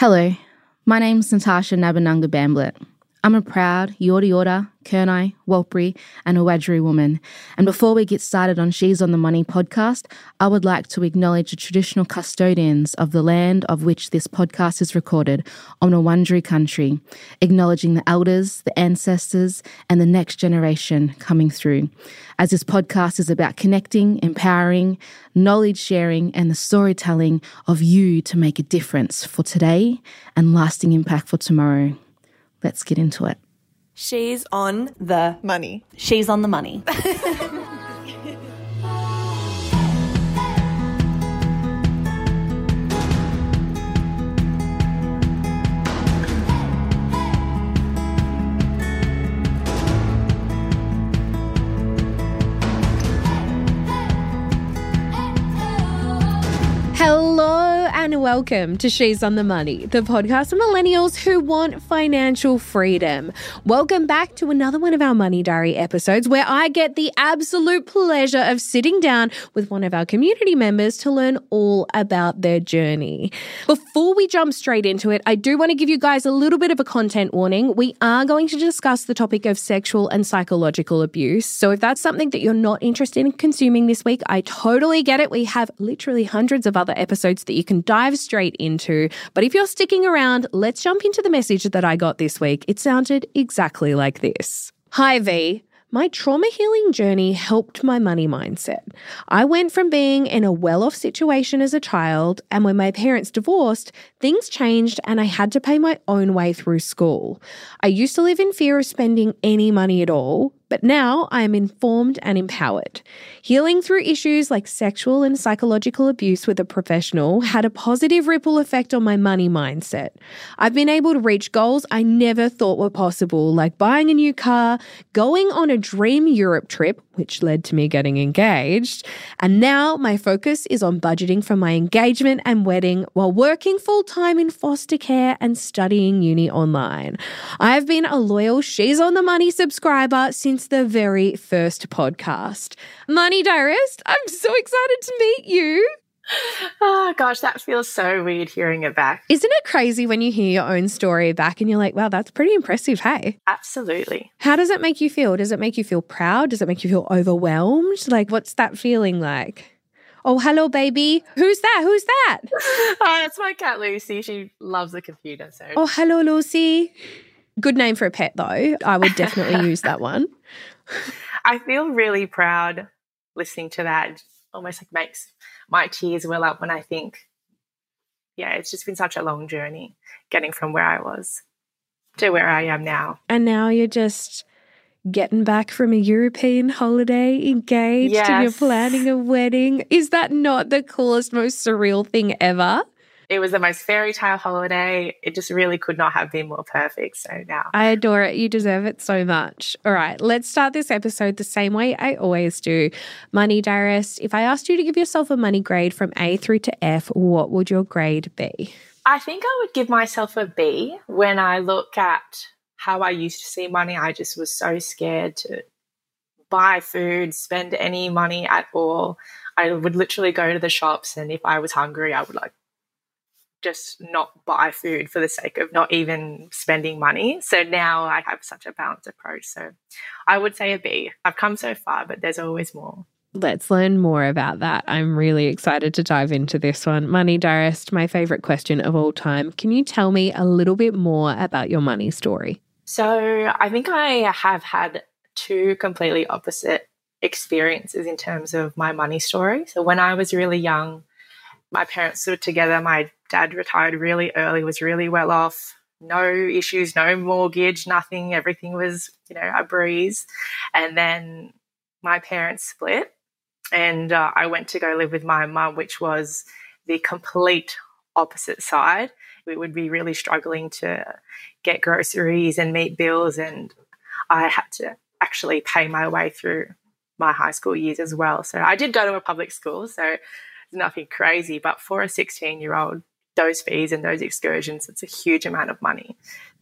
Hello, my name is Natarsha Nabanunga Bamblett. I'm a proud Yorta Yorta, Kurnai, Warlpiri, and Wiradjuri woman. And before we get started on She's on the Money podcast, I would like to acknowledge the traditional custodians of the land of which this podcast is recorded on country, acknowledging the elders, the ancestors, and the next generation coming through. As this podcast is about connecting, empowering, knowledge sharing, and the storytelling of you to make a difference for today and lasting impact for tomorrow. Let's get into it. She's on the money. She's on the money. and welcome to She's on the Money, the podcast for millennials who want financial freedom. Welcome back to another one of our Money Diary episodes where I get the absolute pleasure of sitting down with one of our community members to learn all about their journey. Before we jump straight into it, I do want to give you guys a little bit of a content warning. We are going to discuss the topic of sexual and psychological abuse. So if that's something that you're not interested in consuming this week, I totally get it. We have literally hundreds of other episodes that you can dive straight into. But if you're sticking around, let's jump into the message that I got this week. It sounded exactly like this Hi, V. My trauma healing journey helped my money mindset. I went from being in a well off situation as a child, and when my parents divorced, things changed and I had to pay my own way through school. I used to live in fear of spending any money at all, but now I am informed and empowered. Healing through issues like sexual and psychological abuse with a professional had a positive ripple effect on my money mindset. I've been able to reach goals I never thought were possible, like buying a new car, going on a dream Europe trip, which led to me getting engaged. And now my focus is on budgeting for my engagement and wedding while working full time in foster care and studying uni online. I've been a loyal She's on the Money subscriber since the very first podcast. Money Diarist, I'm so excited to meet you. Oh gosh, that feels so weird hearing it back. Isn't it crazy when you hear your own story back and you're like, wow, that's pretty impressive, hey? Absolutely. How does it make you feel? Does it make you feel proud? Does it make you feel overwhelmed? Like, what's that feeling like? Oh, hello, baby. Who's that? Who's that? Oh, it's my cat Lucy. She loves the computer. So. Oh, hello, Lucy. Good name for a pet, though. I would definitely use that one. I feel really proud listening to that. Almost like makes my tears well up when I think, yeah, it's just been such a long journey getting from where I was to where I am now. And now you're just getting back from a European holiday, engaged, yes. and you're planning a wedding. Is that not the coolest, most surreal thing ever? It was the most fairy tale holiday. It just really could not have been more perfect. So now I adore it. You deserve it so much. All right, let's start this episode the same way I always do. Money Diarist, if I asked you to give yourself a money grade from A through to F, what would your grade be? I think I would give myself a B when I look at how I used to see money. I just was so scared to buy food, spend any money at all. I would literally go to the shops and if I was hungry, I would like just not buy food for the sake of not even spending money. So now I have such a balanced approach. So I would say a B. I've come so far, but there's always more. Let's learn more about that. I'm really excited to dive into this one. Money Diarist, my favorite question of all time. Can you tell me a little bit more about your money story? So I think I have had two completely opposite experiences in terms of my money story. So when I was really young, my parents were together. My dad retired really early, was really well off, no issues, no mortgage, nothing. Everything was, you know, a breeze. And then my parents split, and uh, I went to go live with my mum, which was the complete opposite side. We would be really struggling to get groceries and meet bills, and I had to actually pay my way through my high school years as well. So I did go to a public school, so it's nothing crazy. But for a 16 year old, those fees and those excursions, it's a huge amount of money.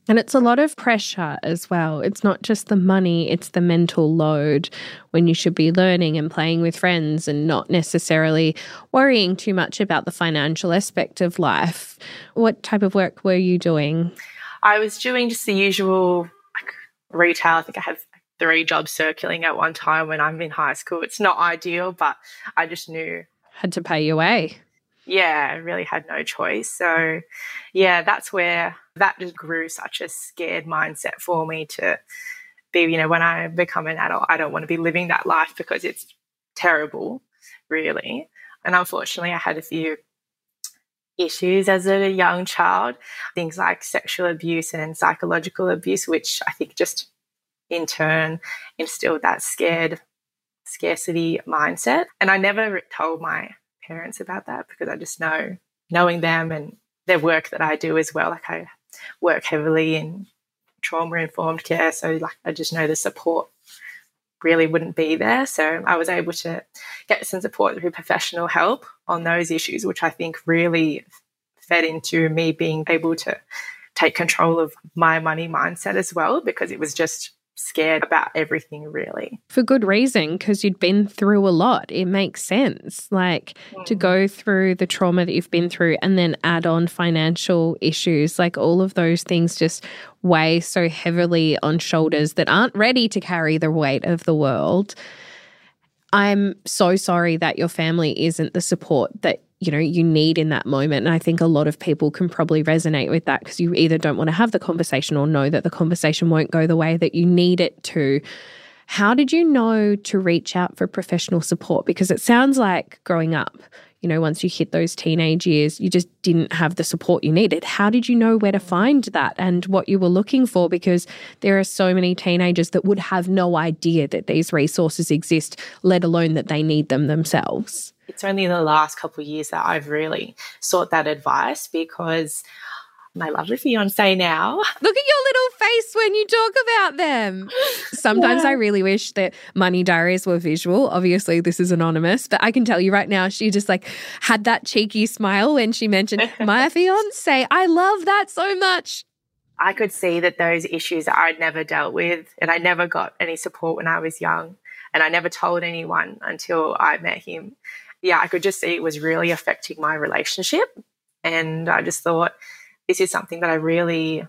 And it's a lot of pressure as well. It's not just the money, it's the mental load when you should be learning and playing with friends and not necessarily worrying too much about the financial aspect of life. What type of work were you doing? I was doing just the usual like, retail. I think I had three jobs circling at one time when I'm in high school. It's not ideal, but I just knew. Had to pay your way. Yeah, I really had no choice. So, yeah, that's where that just grew such a scared mindset for me to be, you know, when I become an adult, I don't want to be living that life because it's terrible, really. And unfortunately, I had a few issues as a young child, things like sexual abuse and psychological abuse, which I think just in turn instilled that scared scarcity mindset. And I never told my parents about that because I just know knowing them and their work that I do as well. Like I work heavily in trauma informed care. So like I just know the support really wouldn't be there. So I was able to get some support through professional help on those issues, which I think really fed into me being able to take control of my money mindset as well, because it was just scared about everything really. For good reason, because you'd been through a lot. It makes sense. Like to go through the trauma that you've been through and then add on financial issues, like all of those things just weigh so heavily on shoulders that aren't ready to carry the weight of the world. I'm so sorry that your family isn't the support that you know you need in that moment. And i think a lot of people can probably resonate with that because you either don't want to have the conversation or know that the conversation won't go the way that you need it to. How did you know to reach out for professional support? Because it sounds like growing up you know once you hit those teenage years you just didn't have the support you needed. How did you know where to find that and what you were looking for? Because there are so many teenagers that would have no idea that these resources exist let alone that they need them themselves. It's only in the last couple of years that I've really sought that advice because my lovely fiance now. Look at your little face when you talk about them. Sometimes yeah. I really wish that money diaries were visual. Obviously, this is anonymous, but I can tell you right now, she just like had that cheeky smile when she mentioned my fiance. I love that so much. I could see that those issues I'd never dealt with and I never got any support when I was young and I never told anyone until I met him yeah, I could just see it was really affecting my relationship. And I just thought, this is something that I really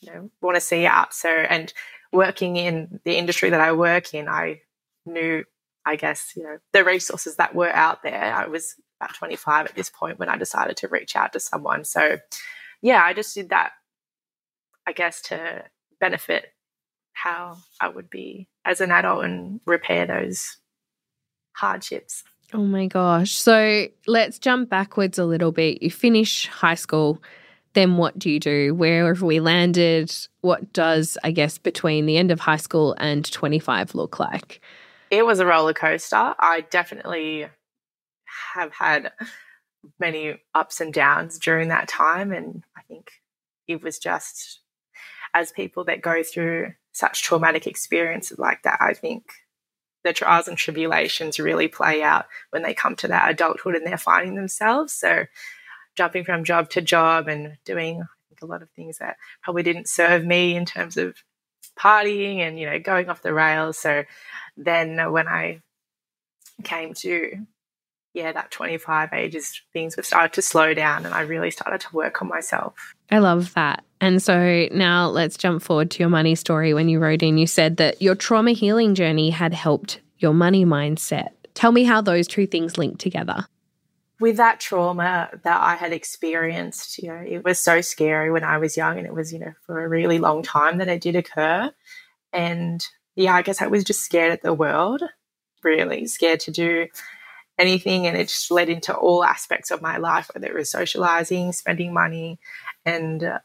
you know, want to see out. So, and working in the industry that I work in, I knew, I guess, you know, the resources that were out there. I was about 25 at this point when I decided to reach out to someone. So, yeah, I just did that, I guess, to benefit how I would be as an adult and repair those hardships. Oh my gosh. So let's jump backwards a little bit. You finish high school, then what do you do? Where have we landed? What does, I guess, between the end of high school and 25 look like? It was a roller coaster. I definitely have had many ups and downs during that time. And I think it was just as people that go through such traumatic experiences like that, I think the trials and tribulations really play out when they come to that adulthood and they're finding themselves. So, jumping from job to job and doing, a lot of things that probably didn't serve me in terms of partying and, you know, going off the rails. So, then when I came to, yeah, that 25 ages, things were started to slow down and I really started to work on myself. I love that. And so now let's jump forward to your money story. When you wrote in, you said that your trauma healing journey had helped your money mindset. Tell me how those two things link together. With that trauma that I had experienced, you know, it was so scary when I was young and it was, you know, for a really long time that it did occur. And yeah, I guess I was just scared at the world, really scared to do anything. And it just led into all aspects of my life, whether it was socializing, spending money, and uh,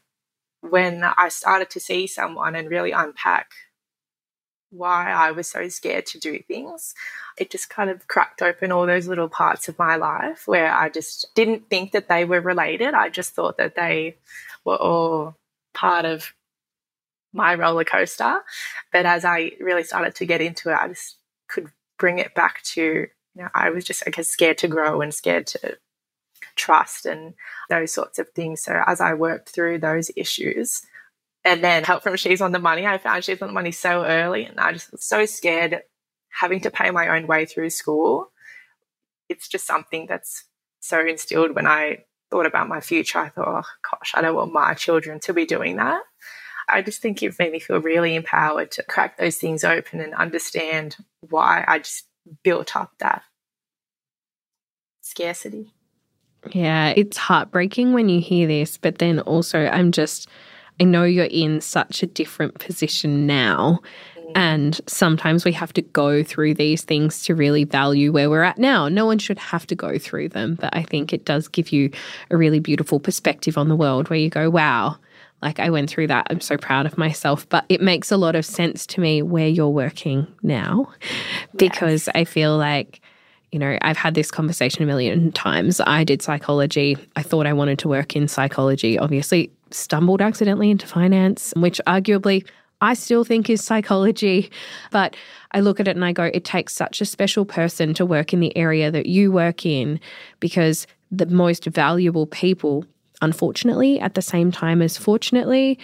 when I started to see someone and really unpack why I was so scared to do things, it just kind of cracked open all those little parts of my life where I just didn't think that they were related. I just thought that they were all part of my roller coaster. But as I really started to get into it, I just could bring it back to, you know, I was just, I guess, scared to grow and scared to trust and those sorts of things. So as I worked through those issues, and then help from She's on the Money, I found She's on the Money so early, and I just was so scared having to pay my own way through school. It's just something that's so instilled when I thought about my future. I thought, oh gosh, I don't want my children to be doing that. I just think it made me feel really empowered to crack those things open and understand why I just built up that scarcity. Yeah, it's heartbreaking when you hear this, but then also I'm just, I know you're in such a different position now. Mm. And sometimes we have to go through these things to really value where we're at now. No one should have to go through them, but I think it does give you a really beautiful perspective on the world where you go, wow, like I went through that. I'm so proud of myself. But it makes a lot of sense to me where you're working now because yes. I feel like you know, I've had this conversation a million times. I did psychology. I thought I wanted to work in psychology. Obviously, stumbled accidentally into finance, which arguably I still think is psychology. But I look at it and I go, it takes such a special person to work in the area that you work in because the most valuable people, unfortunately, at the same time as fortunately,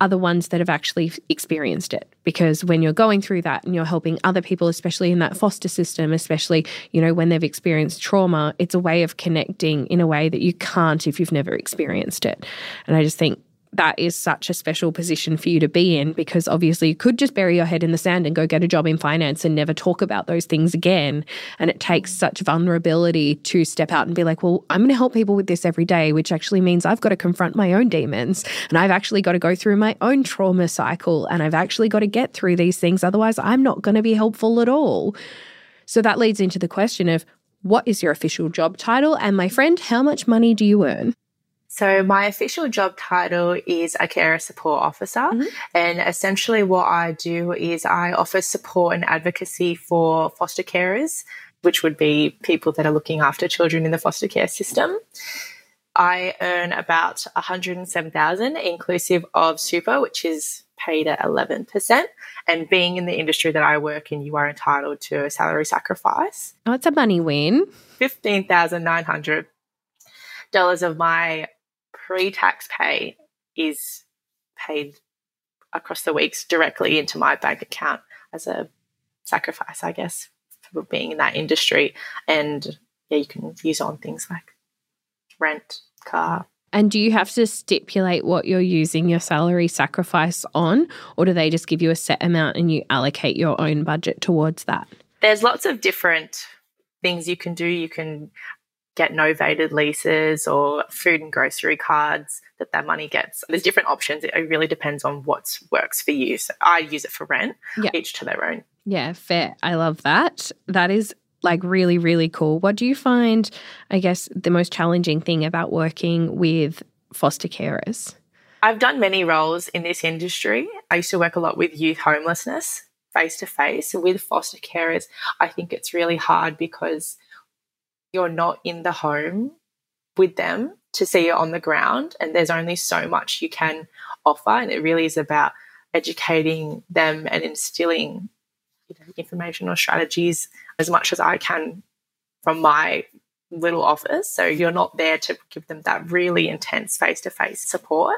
are the ones that have actually experienced it. Because when you're going through that and you're helping other people especially in that foster system especially you know when they've experienced trauma it's a way of connecting in a way that you can't if you've never experienced it. And i just think that is such a special position for you to be in because obviously you could just bury your head in the sand and go get a job in finance and never talk about those things again. And it takes such vulnerability to step out and be like, well, I'm going to help people with this every day, which actually means I've got to confront my own demons and I've actually got to go through my own trauma cycle and I've actually got to get through these things. Otherwise, I'm not going to be helpful at all. So that leads into the question of what is your official job title? And my friend, how much money do you earn? So my official job title is a carer support officer. Mm-hmm. And essentially what I do is I offer support and advocacy for foster carers, which would be people that are looking after children in the foster care system. I earn about 107,000 inclusive of super, which is paid at 11%. And being in the industry that I work in, you are entitled to a salary sacrifice. Oh, it's a money win. $15,900 of my pre tax pay is paid across the weeks directly into my bank account as a sacrifice, I guess, for being in that industry. And yeah, you can use on things like rent, car. And do you have to stipulate what you're using your salary sacrifice on, or do they just give you a set amount and you allocate your own budget towards that? There's lots of different things you can do. You can get novated leases or food and grocery cards that that money gets. There's different options. It really depends on what works for you. So I use it for rent, yeah. each to their own. Yeah, fair. I love that. That is like really, really cool. What do you find, I guess, the most challenging thing about working with foster carers? I've done many roles in this industry. I used to work a lot with youth homelessness face to face with foster carers. I think it's really hard because you're not in the home with them to see it on the ground. And there's only so much you can offer. And it really is about educating them and instilling you know, information or strategies as much as I can from my little office. So you're not there to give them that really intense face to face support.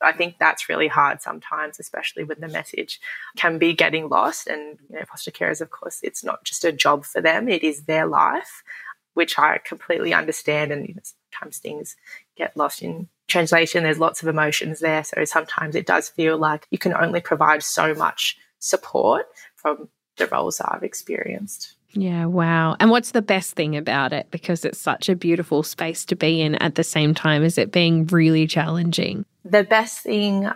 I think that's really hard sometimes, especially when the message can be getting lost. And, you know, foster carers, of course, it's not just a job for them, it is their life which I completely understand. And you know, sometimes things get lost in translation. There's lots of emotions there. So sometimes it does feel like you can only provide so much support from the roles that I've experienced. Yeah, wow. And what's the best thing about it? Because it's such a beautiful space to be in at the same time as it being really challenging. The best thing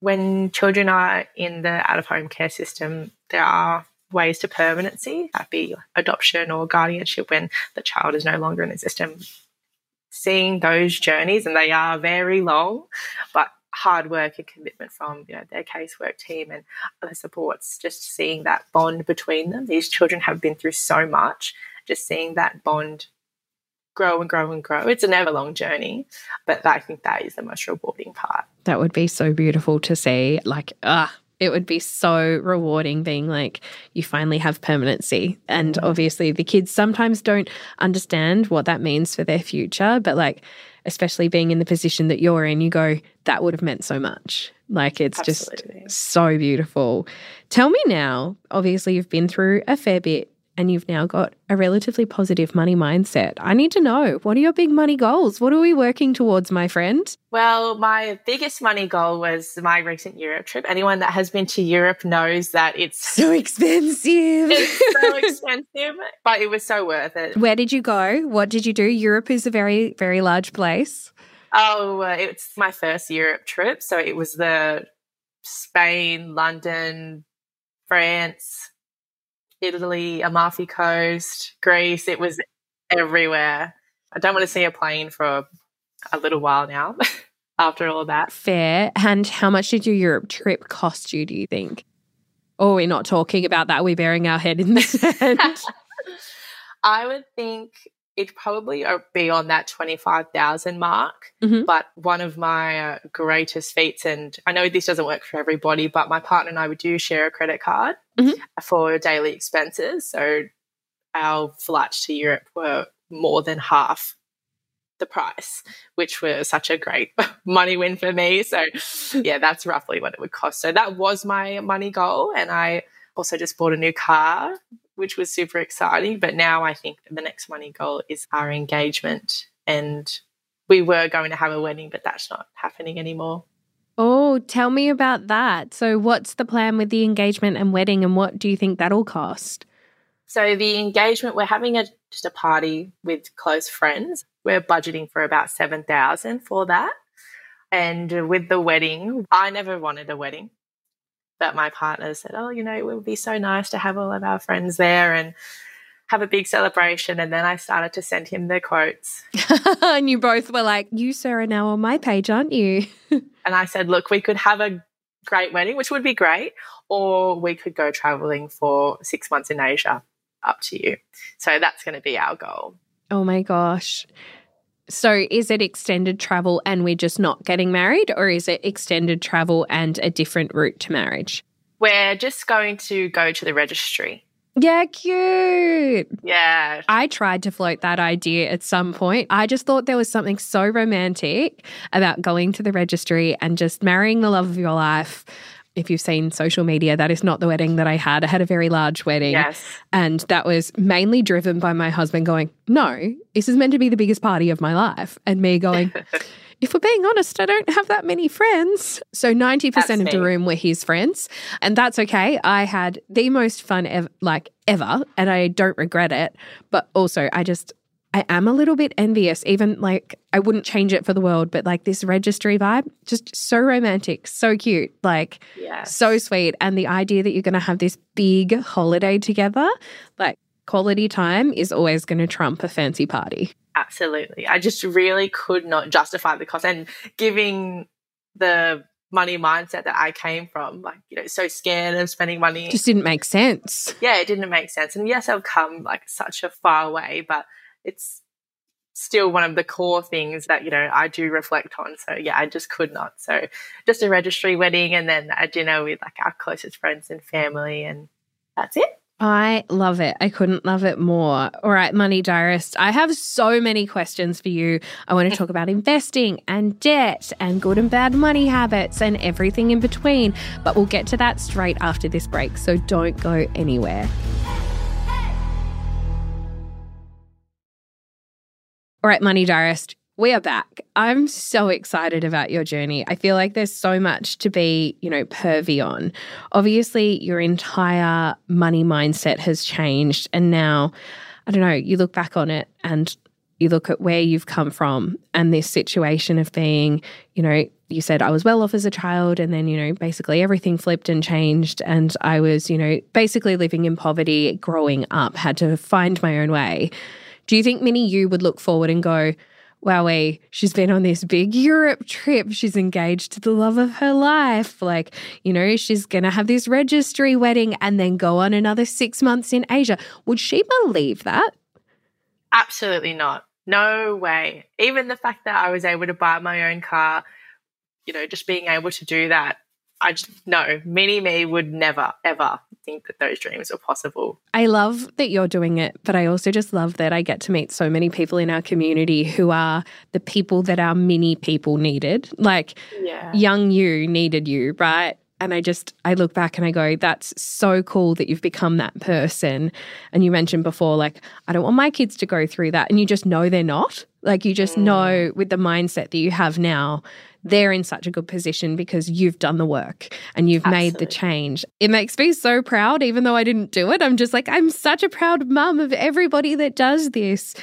when children are in the out of home care system, there are ways to permanency, that be adoption or guardianship when the child is no longer in the system. Seeing those journeys, and they are very long, but hard work and commitment from you know their casework team and other supports. Just seeing that bond between them. These children have been through so much. Just seeing that bond grow and grow and grow. It's a never long journey, but I think that is the most rewarding part. That would be so beautiful to see. Like, ah, It would be so rewarding being like, you finally have permanency. And mm. obviously, the kids sometimes don't understand what that means for their future. But like, especially being in the position that you're in, you go, that would have meant so much. Like, it's Absolutely. just so beautiful. Tell me now, obviously, you've been through a fair bit and you've now got a relatively positive money mindset. I need to know what are your big money goals? What are we working towards, my friend? Well, my biggest money goal was my recent Europe trip. Anyone that has been to Europe knows that it's So expensive. it's so expensive, but it was so worth it. Where did you go? What did you do? Europe is a very, very large place. Oh, uh, it's my first Europe trip. So it was the Spain, London, France, Italy, Amalfi Coast, Greece. It was everywhere. I don't want to see a plane for a little while now after all of that. Fair. And how much did your Europe trip cost you, do you think? Oh, we're not talking about that. We're burying our head in the sand. I would think it'd probably be on that 25,000 mark. Mhm. But one of my uh, greatest feats, and I know this doesn't work for everybody, but my partner and I would do share a credit card Mhm. for daily expenses. So our flights to Europe were more than half the price, which was such a great money win for me. So, yeah, that's roughly what it would cost. So, that was my money goal. And I also just bought a new car, which was super exciting. But now I think the next money goal is our engagement. And we were going to have a wedding, but that's not happening anymore. oh, tell me about that. So, what's the plan with the engagement and wedding, and what do you think that'll cost? So the engagement, we're having a just a party with close friends. We're budgeting for about seven thousand for that. And with the wedding, I never wanted a wedding. But my partner said, Oh, you know, it would be so nice to have all of our friends there and have a big celebration. And then I started to send him the quotes. and you both were like, You, sir, are now on my page, aren't you? And I said, Look, we could have a great wedding, which would be great, or we could go traveling for six months in Asia. Up to you. So that's going to be our goal. Oh my gosh. So, is it extended travel and we're just not getting married, or is it extended travel and a different route to marriage? We're just going to go to the registry. Yeah, cute. Yeah. I tried to float that idea at some point. I just thought there was something so romantic about going to the registry and just marrying the love of your life. If you've seen social media, that is not the wedding that I had. I had a very large wedding. Yes. And that was mainly driven by my husband going, No, this is meant to be the biggest party of my life. And me going, If we're being honest, I don't have that many friends. So 90% That's of the room were his friends. And that's okay. I had the most fun ever, like ever. And I don't regret it. But also, I just, I am a little bit envious. Even like, I wouldn't change it for the world, but like this registry vibe, just so romantic, so cute. Like, Yes. so sweet. And the idea that you're going to have this big holiday together, like quality time is always going to trump a fancy party. Absolutely. I just really could not justify the cost. And giving the money mindset that I came from, like, you know, so scared of spending money. Just didn't make sense. yeah, it didn't make sense. And yes, I've come like such a far way, but it's still one of the core things that, you know, I do reflect on. So yeah, I just could not. So just a registry wedding and then a dinner with like our closest friends and family and that's it. I love it. I couldn't love it more. All right, Money Diarist, I have so many questions for you. I want to talk about investing and debt and good and bad money habits and everything in between, but we'll get to that straight after this break. So don't go anywhere. All right, Money Diarist, we are back. I'm so excited about your journey. I feel like there's so much to be, you know, pervy on. Obviously, your entire money mindset has changed. And now, I don't know, you look back on it and you look at where you've come from and this situation of being, you know, you said I was well off as a child and then, you know, basically everything flipped and changed. And I was, you know, basically living in poverty growing up, had to find my own way. Do you think Minnie you would look forward and go, Wowee, she's been on this big Europe trip. She's engaged to the love of her life. Like, you know, she's going to have this registry wedding and then go on another six months in Asia. Would she believe that? Absolutely not. No way. Even the fact that I was able to buy my own car, you know, just being able to do that I just, no, mini me would never, ever think that those dreams were possible. I love that you're doing it, but I also just love that I get to meet so many people in our community who are the people that our mini people needed. Like, Yeah. young you needed you, right? And I just, I look back and I go, that's so cool that you've become that person. And you mentioned before, like, I don't want my kids to go through that. And you just know they're not. Like, you just know mm. with the mindset that you have now, they're in such a good position because you've done the work and you've made the change. It makes me so proud, even though I didn't do it. I'm just like, I'm such a proud mum of everybody that does this.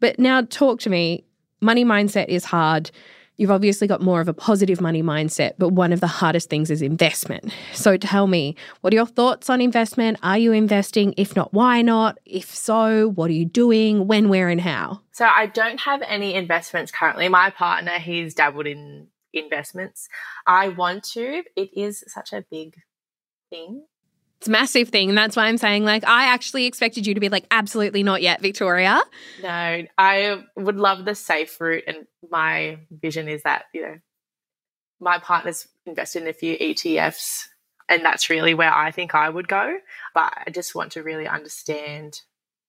But now, talk to me. Money mindset is hard. You've obviously got more of a positive money mindset, but one of the hardest things is investment. So tell me, what are your thoughts on investment? Are you investing? If not, why not? If so, what are you doing? When, where, and how? So I don't have any investments currently. My partner, he's dabbled in investments. I want to. It is such a big thing. It's a massive thing. And that's why I'm saying, like, I actually expected you to be like, absolutely not yet, Victoria. No, I would love the safe route, and my vision is that you know, my partner's invested in a few ETFs, and that's really where I think I would go. But I just want to really understand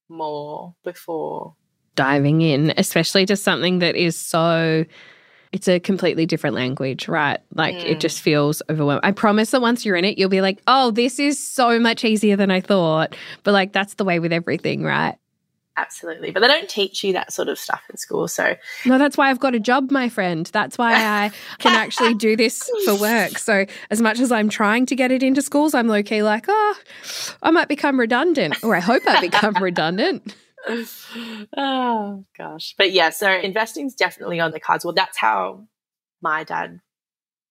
more before. Diving in, especially to something that is so. It's a completely different language, right? Like it Mm. just feels overwhelming. I promise that once you're in it, you'll be like, oh, this is so much easier than I thought. But like, that's the way with everything, right? Absolutely, but they don't teach you that sort of stuff in school. So No, that's why I've got a job, my friend. That's why I can actually do this for work. So, as much as I'm trying to get it into schools, I'm low key like, oh, I might become redundant, or I hope I become redundant. Oh gosh but yeah so investing's definitely on the cards well that's how my dad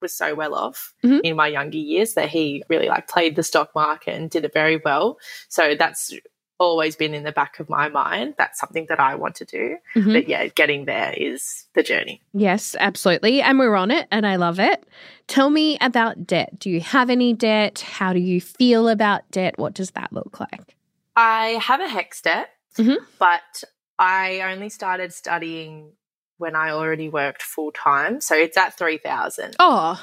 was so well off Mhm. in my younger years that he really like played the stock market and did it very well so that's always been in the back of my mind that's something that i want to do Mhm. but yeah getting there is the journey Yes, absolutely. And we're on it, and I love it. Tell me about debt. Do you have any debt? How do you feel about debt? What does that look like? i have a HECS debt Mhm. but i only started studying when i already worked full time so it's at 3000 Oh,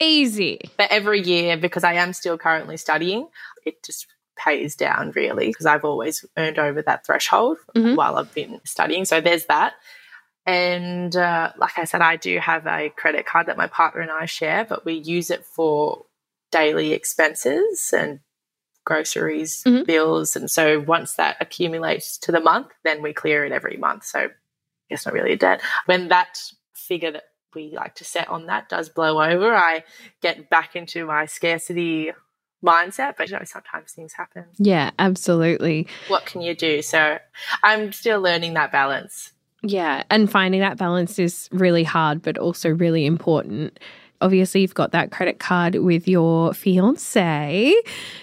easy. But every year, because I am still currently studying, it just pays down really because I've always earned over that threshold Mhm. while I've been studying. So there's that. And uh, like I said, I do have a credit card that my partner and I share, but we use it for daily expenses and groceries, Mhm. bills. And so once that accumulates to the month, then we clear it every month. So it's not really a debt. When that figure that we like to set on that does blow over, I get back into my scarcity mindset. But you know, sometimes things happen. Yeah, absolutely. What can you do? So I'm still learning that balance. Yeah, and finding that balance is really hard, but also really important. Obviously, you've got that credit card with your fiance.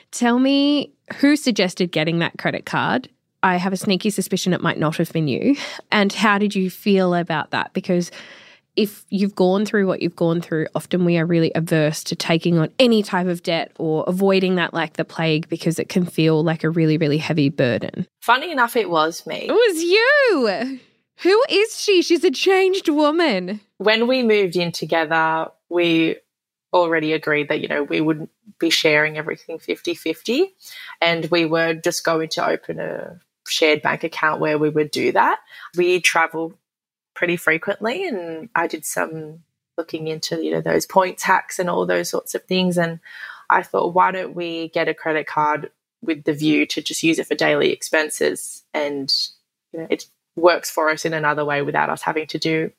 Tell me who suggested getting that credit card? I have a sneaky suspicion it might not have been you. And how did you feel about that? Because if you've gone through what you've gone through, often we are really averse to taking on any type of debt or avoiding that like the plague because it can feel like a really, really heavy burden. Funny enough, it was me. It was you. Who is she? She's a changed woman. When we moved in together, we already agreed that, you know, we wouldn't be sharing everything 50 50. And we were just going to open a shared bank account where we would do that. We travel pretty frequently, and I did some looking into, you know, those points hacks and all those sorts of things. And I thought, why don't we get a credit card with the view to just use it for daily expenses and you know, it works for us in another way without us having to do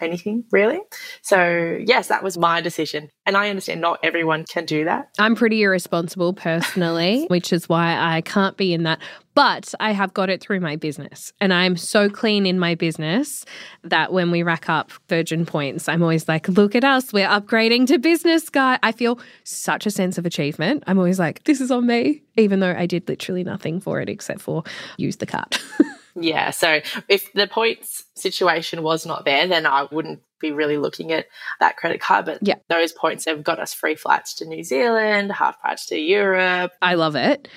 anything really. So, yes, that was my decision. And I understand not everyone can do that. I'm pretty irresponsible personally, which is why I can't be in that. But I have got it through my business. And I'm so clean in my business that when we rack up Virgin points, I'm always like, look at us. We're upgrading to business, guy. I feel such a sense of achievement. I'm always like, this is on me, even though I did literally nothing for it except for use the card. Yeah. So, if the points situation was not there, then I wouldn't be really looking at that credit card. But Yeah. those points have got us free flights to New Zealand, half price to Europe. I love it.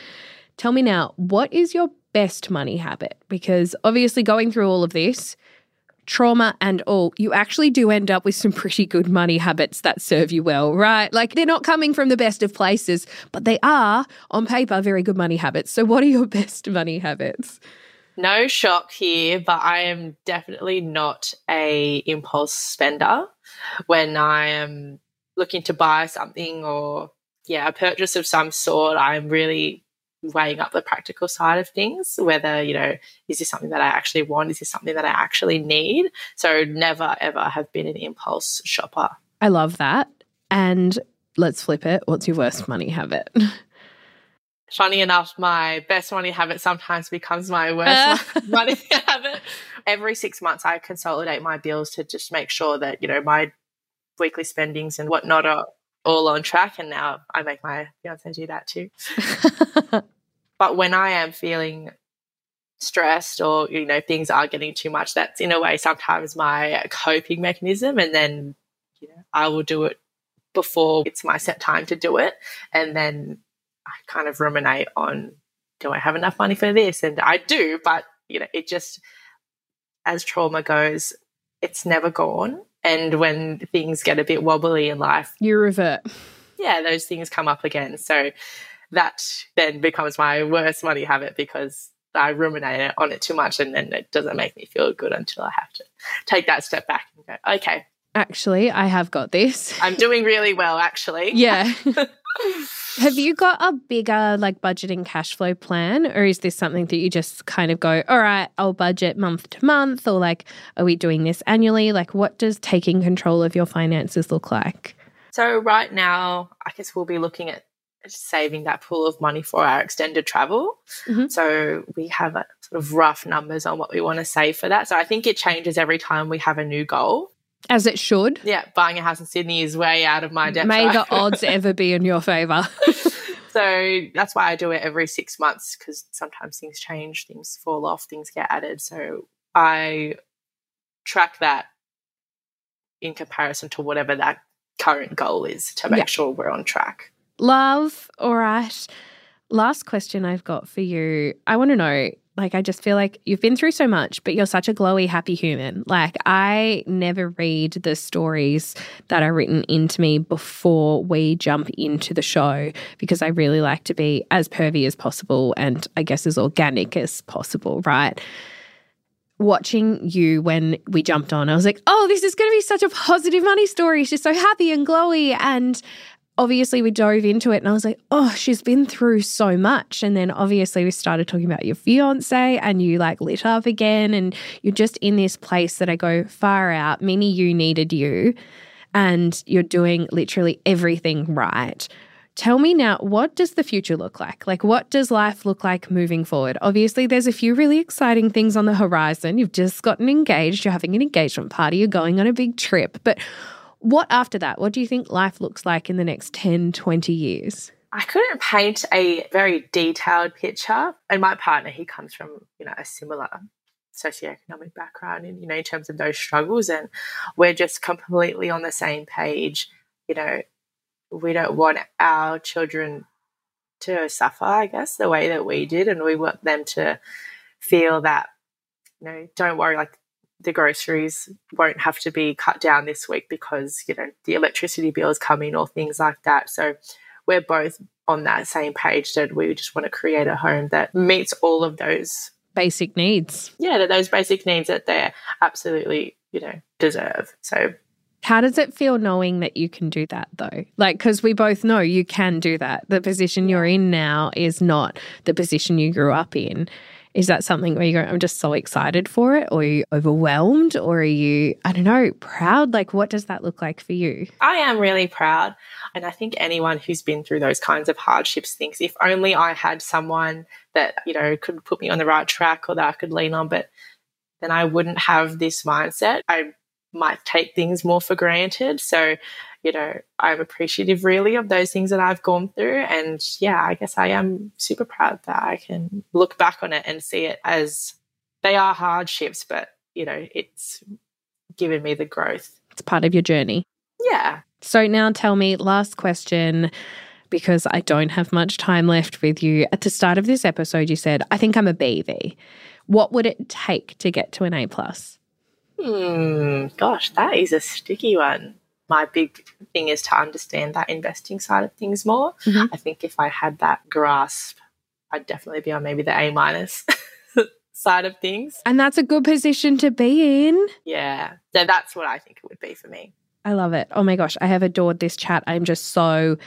Tell me now, what is your best money habit? Because obviously, going through all of this, trauma and all, you actually do end up with some pretty good money habits that serve you well, right? Like they're not coming from the best of places, but they are on paper very good money habits. So, what are your best money habits? No shock here, but I am definitely not a impulse spender. When I am looking to buy something or yeah, a purchase of some sort. I'm really weighing up the practical side of things whether you know is this something that i actually want? Is this something that i actually need? So never ever have been an impulse shopper. I love that. And let's flip it. What's your worst money habit funny enough my best money habit sometimes becomes my worst uh. money habit every six months i consolidate my bills to just make sure that you know my weekly spendings and whatnot are all on track and now i make my fiance do that too But when I am feeling stressed or, you know, things are getting too much, that's in a way sometimes my coping mechanism. And then, you know, I will do it before it's my set time to do it. And then I kind of ruminate on, do I have enough money for this? And I do, but, you know, it just, as trauma goes, it's never gone. And when things get a bit wobbly in life, you revert. Yeah, those things come up again. So, that then becomes my worst money habit because I ruminate on it too much and then it doesn't make me feel good until I have to take that step back and go, okay. Actually, I have got this. I'm doing really well, actually. Yeah. have you got a bigger like budgeting cash flow plan or is this something that you just kind of go, all right, I'll budget month to month or like, are we doing this annually? Like, what does taking control of your finances look like? So, right now, I guess we'll be looking at saving that pool of money for our extended travel. Mm-hmm. So we have a sort of rough numbers on what we want to save for that. So I think it changes every time we have a new goal. As it should. Yeah, buying a house in Sydney is way out of my depth. May the odds ever be in your favour. so that's why I do it every six months because sometimes things change, things fall off, things get added. So I track that in comparison to whatever that current goal is to make yeah. sure we're on track. Love. All right. Last question I've got for you. I want to know like, I just feel like you've been through so much, but you're such a glowy, happy human. Like, I never read the stories that are written into me before we jump into the show because I really like to be as pervy as possible and I guess as organic as possible, right? watching you when we jumped on, I was like, oh, this is going to be such a positive money story. She's so happy and glowy. And obviously we dove into it and I was like, oh, she's been through so much. And then obviously we started talking about your fiance and you like lit up again and you're just in this place that I go far out. Mini you needed you and you're doing literally everything right. Tell me now, what does the future look like? Like, what does life look like moving forward? Obviously, there's a few really exciting things on the horizon. You've just gotten engaged, you're having an engagement party, you're going on a big trip. But what after that? What do you think life looks like in the next 10, 20 years? I couldn't paint a very detailed picture. And my partner, he comes from, you know, a similar socioeconomic background in, you know, in terms of those struggles. And we're just completely on the same page. You know, we don't want our children to suffer, I guess, the way that we did. And we want them to feel that, you know, don't worry, like the groceries won't have to be cut down this week because you know the electricity bills come in or things like that so we're both on that same page that we just want to create a home that meets all of those basic needs yeah that those basic needs that they absolutely you know deserve so how does it feel knowing that you can do that though? Like, because we both know you can do that. The position you're in now is not the position you grew up in. Is that something where you go, I'm just so excited for it? Or are you overwhelmed? Or are you, I don't know, proud? Like, what does that look like for you? I am really proud. And I think anyone who's been through those kinds of hardships thinks if only I had someone that, you know, could put me on the right track or that I could lean on, but then I wouldn't have this mindset. I might take things more for granted. So, you know, I'm appreciative really of those things that I've gone through. And yeah, I guess I am super proud that I can look back on it and see it as they are hardships, but, you know, it's given me the growth. It's part of your journey. Yeah. So now tell me, last question because I don't have much time left with you. At the start of this episode, you said, I think I'm a BV. What would it take to get to an A plus? Hmm, gosh, that is a sticky one. My big thing is to understand that investing side of things more. Mhm. I think if I had that grasp, I'd definitely be on maybe the A minus side of things. And that's a good position to be in. Yeah, so that's what I think it would be for me. I love it. Oh my gosh, I have adored this chat. I'm just so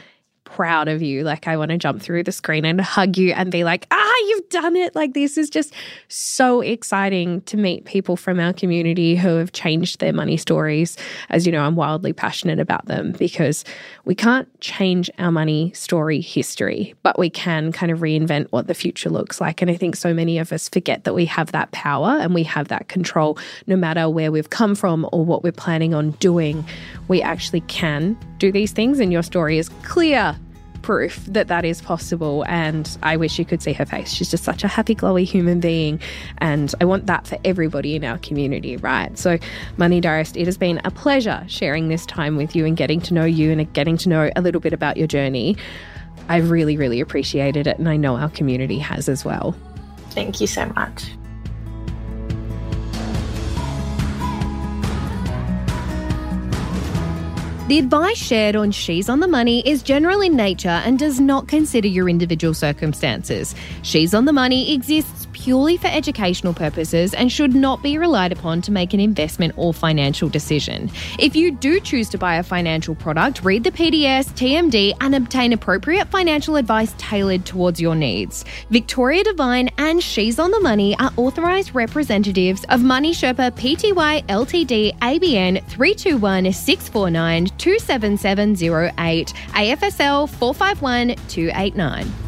proud of you. Like, I want to jump through the screen and hug you and be like, ah, you've done it. Like, this is just so exciting to meet people from our community who have changed their money stories. As you know, I'm wildly passionate about them because we can't change our money story history, but we can kind of reinvent what the future looks like. And I think so many of us forget that we have that power and we have that control no matter where we've come from or what we're planning on doing. We actually can do these things, and your story is clear proof that that is possible. And I wish you could see her face. She's just such a happy, glowy human being. And I want that for everybody in our community, right? So, Money Diarist, it has been a pleasure sharing this time with you and getting to know you and getting to know a little bit about your journey. I've really, really appreciated it. And I know our community has as well. Thank you so much. The advice shared on She's on the Money is general in nature and does not consider your individual circumstances. She's on the Money exists purely for educational purposes and should not be relied upon to make an investment or financial decision. If you do choose to buy a financial product, read the PDS, TMD, and obtain appropriate financial advice tailored towards your needs. Victoria Devine and She's on the Money are authorised representatives of Money Sherpa Pty Ltd ABN 321 649 27708 AFSL 451289.